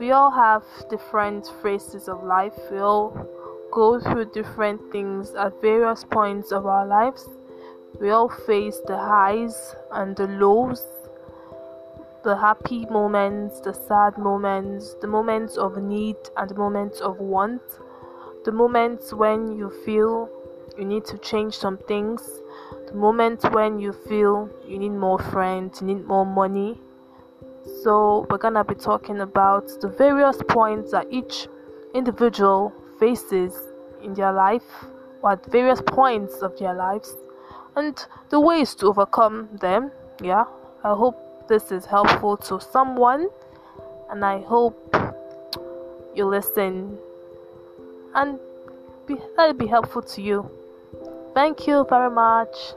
we all have different phases of life. We all go through different things at various points of our lives. We all face the highs and the lows, the happy moments, the sad moments, the moments of need and the moments of want, the moments when you feel you need to change some things, the moments when you feel you need more friends, you need more money. So, we're gonna be talking about the various points that each individual faces in their life or at various points of their lives and the ways to overcome them. Yeah, I hope this is helpful to someone, and I hope you listen and be, it be helpful to you. Thank you very much.